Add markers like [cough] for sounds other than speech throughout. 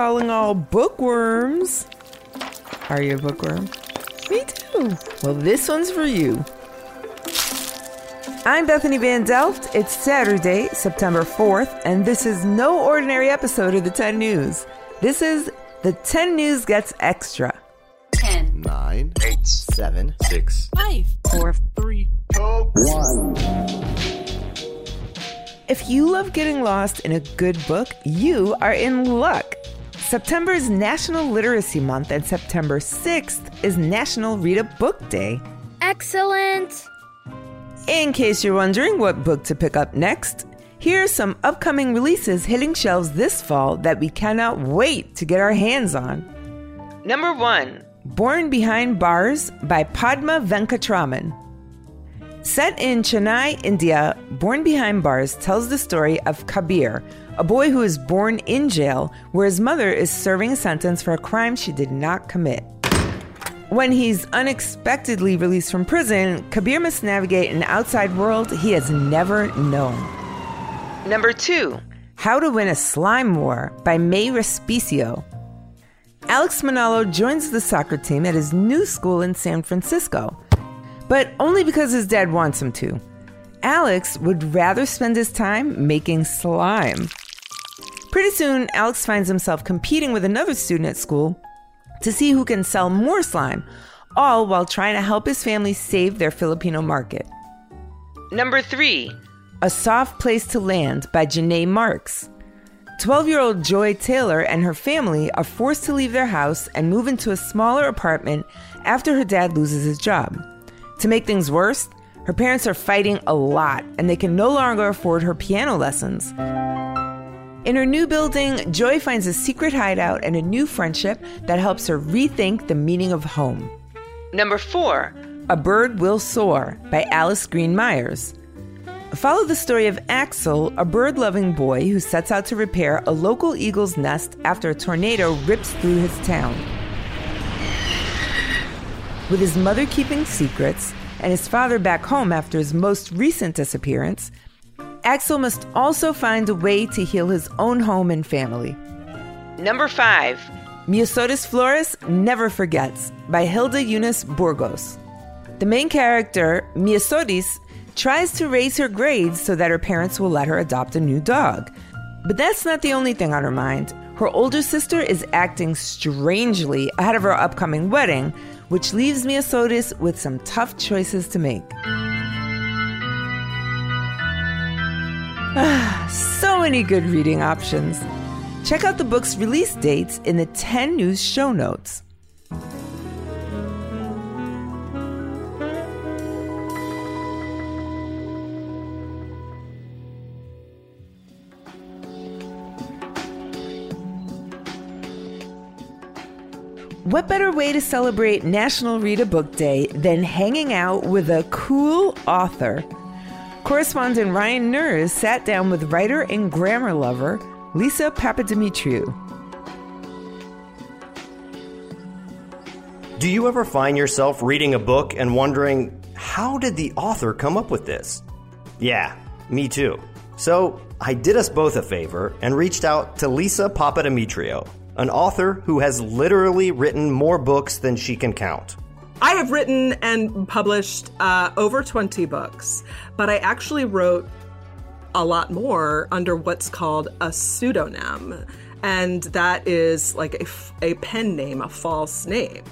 calling all bookworms. Are you a bookworm? Me too. Well, this one's for you. I'm Bethany Van Delft. It's Saturday, September 4th, and this is no ordinary episode of the 10 News. This is the 10 News Gets Extra. 10, 9, 8, 7, 6, 5, 4, 3, 1. If you love getting lost in a good book, you are in luck. September is National Literacy Month, and September 6th is National Read a Book Day. Excellent! In case you're wondering what book to pick up next, here are some upcoming releases hitting shelves this fall that we cannot wait to get our hands on. Number one Born Behind Bars by Padma Venkatraman. Set in Chennai, India, Born Behind Bars tells the story of Kabir, a boy who is born in jail where his mother is serving a sentence for a crime she did not commit. When he's unexpectedly released from prison, Kabir must navigate an outside world he has never known. Number two, How to Win a Slime War by Mae Respicio. Alex Manalo joins the soccer team at his new school in San Francisco, but only because his dad wants him to. Alex would rather spend his time making slime. Pretty soon, Alex finds himself competing with another student at school to see who can sell more slime, all while trying to help his family save their Filipino market. Number three, A Soft Place to Land by Janae Marks. 12 year old Joy Taylor and her family are forced to leave their house and move into a smaller apartment after her dad loses his job. To make things worse, her parents are fighting a lot and they can no longer afford her piano lessons. In her new building, Joy finds a secret hideout and a new friendship that helps her rethink the meaning of home. Number four, A Bird Will Soar by Alison Green Myers. Follow the story of Axel, a bird loving boy who sets out to repair a local eagle's nest after a tornado rips through his town. With his mother keeping secrets and his father back home after his most recent disappearance, Axel must also find a way to heal his own home and family. Number five, Miosotis Flores Never Forgets by Hilda Eunice Burgos. The main character, Miosotis, tries to raise her grades so that her parents will let her adopt a new dog. But that's not the only thing on her mind. Her older sister is acting strangely ahead of her upcoming wedding, which leaves Miosotis with some tough choices to make. [sighs] so many good reading options. Check out the book's release dates in the 10 News show notes. What better way to celebrate National Read a Book Day than hanging out with a cool author? Correspondent Ryan Nurs sat down with writer and grammar lover Lisa Papademetriou. Do you ever find yourself reading a book and wondering, how did the author come up with this? Yeah, me too. So I did us both a favor and reached out to Lisa Papademetriou, an author who has literally written more books than she can count. I have written and published uh, over 20 books, but I actually wrote a lot more under what's called a pseudonym. And that is like a, f- a pen name, a false name.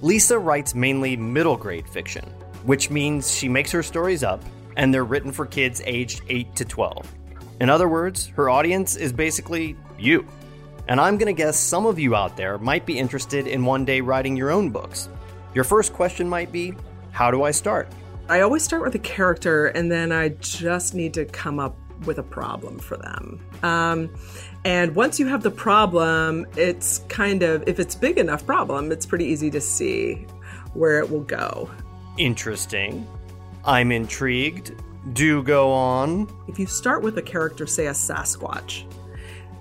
Lisa writes mainly middle grade fiction, which means she makes her stories up and they're written for kids aged 8 to 12. In other words, her audience is basically you. And I'm gonna guess some of you out there might be interested in one day writing your own books. Your first question might be How do I start? I always start with a character and then I just need to come up with a problem for them. Um, and once you have the problem, it's kind of, if it's big enough problem, it's pretty easy to see where it will go. Interesting. I'm intrigued. Do go on. If you start with a character, say a Sasquatch,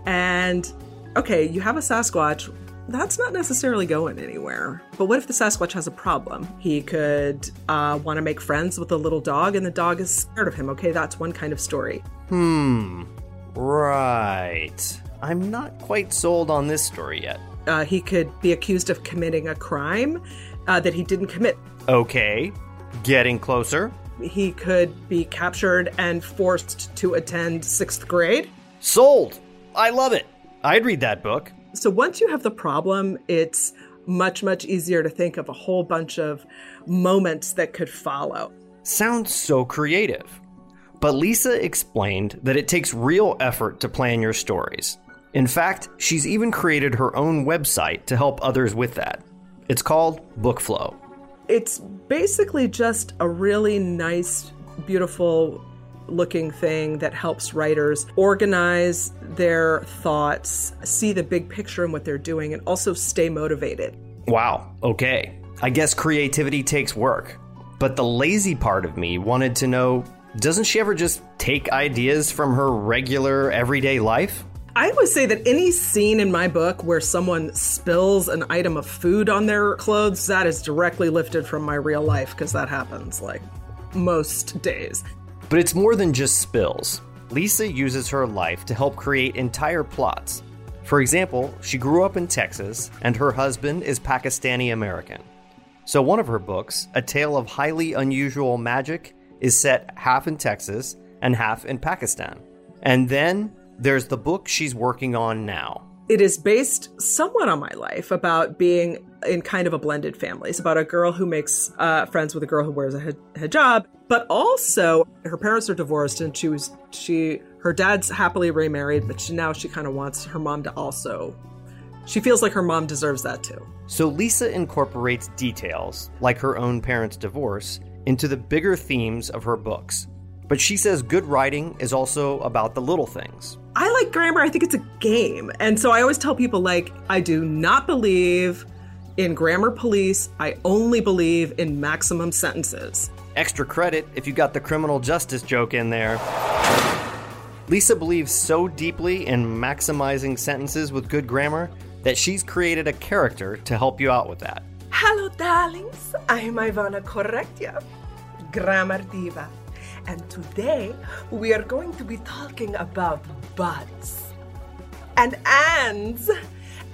and okay, you have a Sasquatch, that's not necessarily going anywhere. But what if the Sasquatch has a problem? He could uh, want to make friends with a little dog, and the dog is scared of him. Okay, that's one kind of story. Hmm. Right. I'm not quite sold on this story yet. Uh, he could be accused of committing a crime uh, that he didn't commit. Okay, getting closer. He could be captured and forced to attend sixth grade. Sold! I love it. I'd read that book. So once you have the problem, it's much, much easier to think of a whole bunch of moments that could follow. Sounds so creative. But Lisa explained that it takes real effort to plan your stories. In fact, she's even created her own website to help others with that. It's called BookFlow. It's basically just a really nice, beautiful looking thing that helps writers organize their thoughts, see the big picture in what they're doing, and also stay motivated. Wow, okay. I guess creativity takes work. But the lazy part of me wanted to know doesn't she ever just take ideas from her regular everyday life? I would say that any scene in my book where someone spills an item of food on their clothes, that is directly lifted from my real life because that happens like most days. But it's more than just spills. Lisa uses her life to help create entire plots. For example, she grew up in Texas and her husband is Pakistani American. So one of her books, A Tale of Highly Unusual Magic, is set half in Texas and half in Pakistan. And then there's the book she's working on now. It is based somewhat on my life about being in kind of a blended family. It's about a girl who makes uh, friends with a girl who wears a hijab, but also her parents are divorced and she was she her dad's happily remarried, but she, now she kind of wants her mom to also. She feels like her mom deserves that too. So Lisa incorporates details like her own parents' divorce into the bigger themes of her books. But she says good writing is also about the little things. I like grammar. I think it's a game. And so I always tell people like I do not believe in grammar police. I only believe in maximum sentences. Extra credit if you got the criminal justice joke in there. Lisa believes so deeply in maximizing sentences with good grammar that she's created a character to help you out with that. Hello, darlings. I'm Ivana Correctia, grammar diva. And today we are going to be talking about buts and ands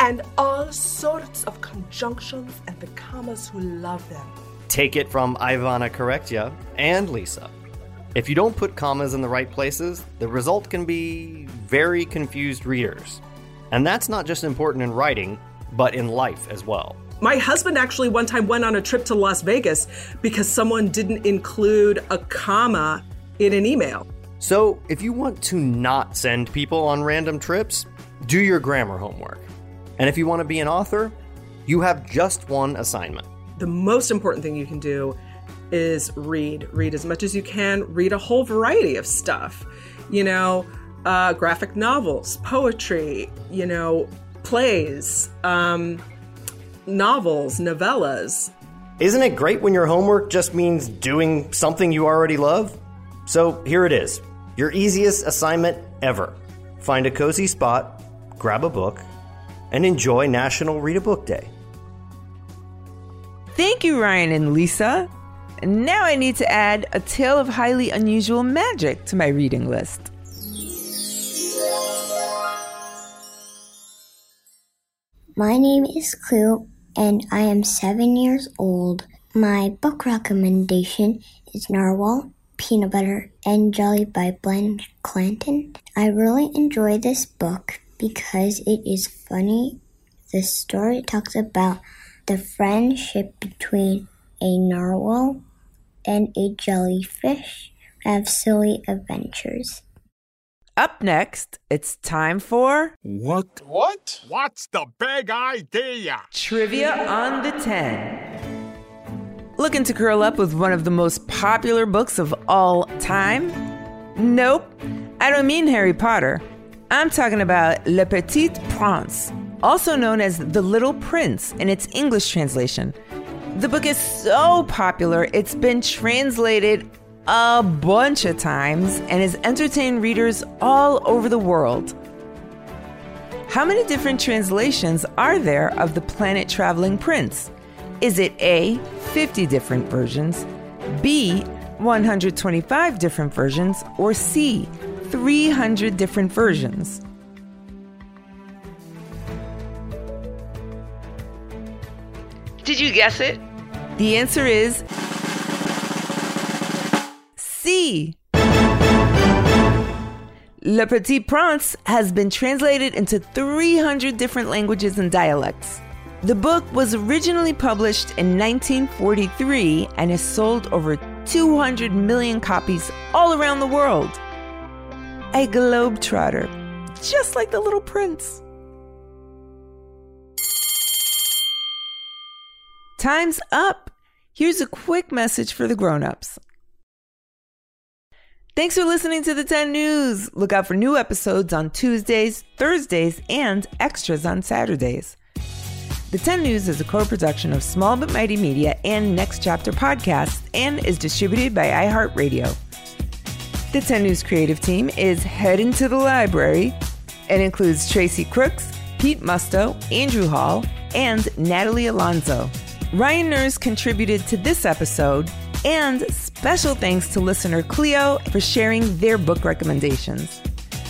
and all sorts of conjunctions and the commas who love them. Take it from Ivana Correctia and Lisa. If you don't put commas in the right places, the result can be very confused readers. And that's not just important in writing, but in life as well. My husband actually one time went on a trip to Las Vegas because someone didn't include a comma in an email. So, if you want to not send people on random trips, do your grammar homework. And if you want to be an author, you have just one assignment. The most important thing you can do is read. Read as much as you can. Read a whole variety of stuff. You know, uh, graphic novels, poetry, you know, plays, um, novels, novellas. Isn't it great when your homework just means doing something you already love? So here it is your easiest assignment ever. Find a cozy spot, grab a book, and enjoy National Read a Book Day. Thank you, Ryan and Lisa. Now I need to add a tale of highly unusual magic to my reading list. My name is Cleo, and I am seven years old. My book recommendation is Narwhal, Peanut Butter, and Jelly by Glenn Clanton. I really enjoy this book because it is funny. The story talks about the friendship between a narwhal and a jellyfish have silly adventures. Up next, it's time for What? What? What's the big idea? Trivia on the 10. Looking to curl up with one of the most popular books of all time? Nope, I don't mean Harry Potter. I'm talking about Le Petit Prince, also known as The Little Prince in its English translation. The book is so popular, it's been translated a bunch of times and has entertained readers all over the world. How many different translations are there of The Planet Traveling Prince? Is it A, 50 different versions, B, 125 different versions, or C, 300 different versions? Did you guess it? The answer is C. Le Petit Prince has been translated into 300 different languages and dialects. The book was originally published in 1943 and has sold over 200 million copies all around the world. A globetrotter, just like the little prince. Time's up. Here's a quick message for the grown-ups. Thanks for listening to the 10 News. Look out for new episodes on Tuesdays, Thursdays, and extras on Saturdays. The 10 News is a co production of Small But Mighty Media and Next Chapter Podcasts and is distributed by iHeartRadio. The 10 News creative team is heading to the library and includes Tracy Crooks, Pete Musto, Andrew Hall, and Natalie Alonso. Ryan Nurse contributed to this episode, and special thanks to listener Cleo for sharing their book recommendations.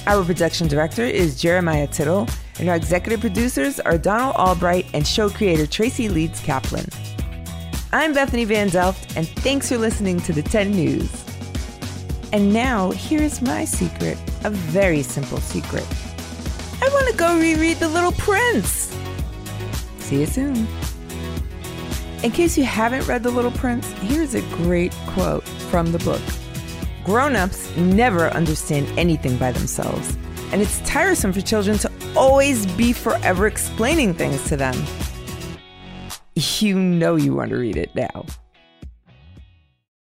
Our production director is Jeremiah Tittle, and our executive producers are Donald Albright and show creator Tracy Leeds Kaplan. I'm Bethany Van Delft, and thanks for listening to the 10 News. And now, here's my secret a very simple secret. I want to go reread The Little Prince. See you soon. In case you haven't read The Little Prince, here's a great quote from the book Grown ups never understand anything by themselves, and it's tiresome for children to always be forever explaining things to them. You know you want to read it now.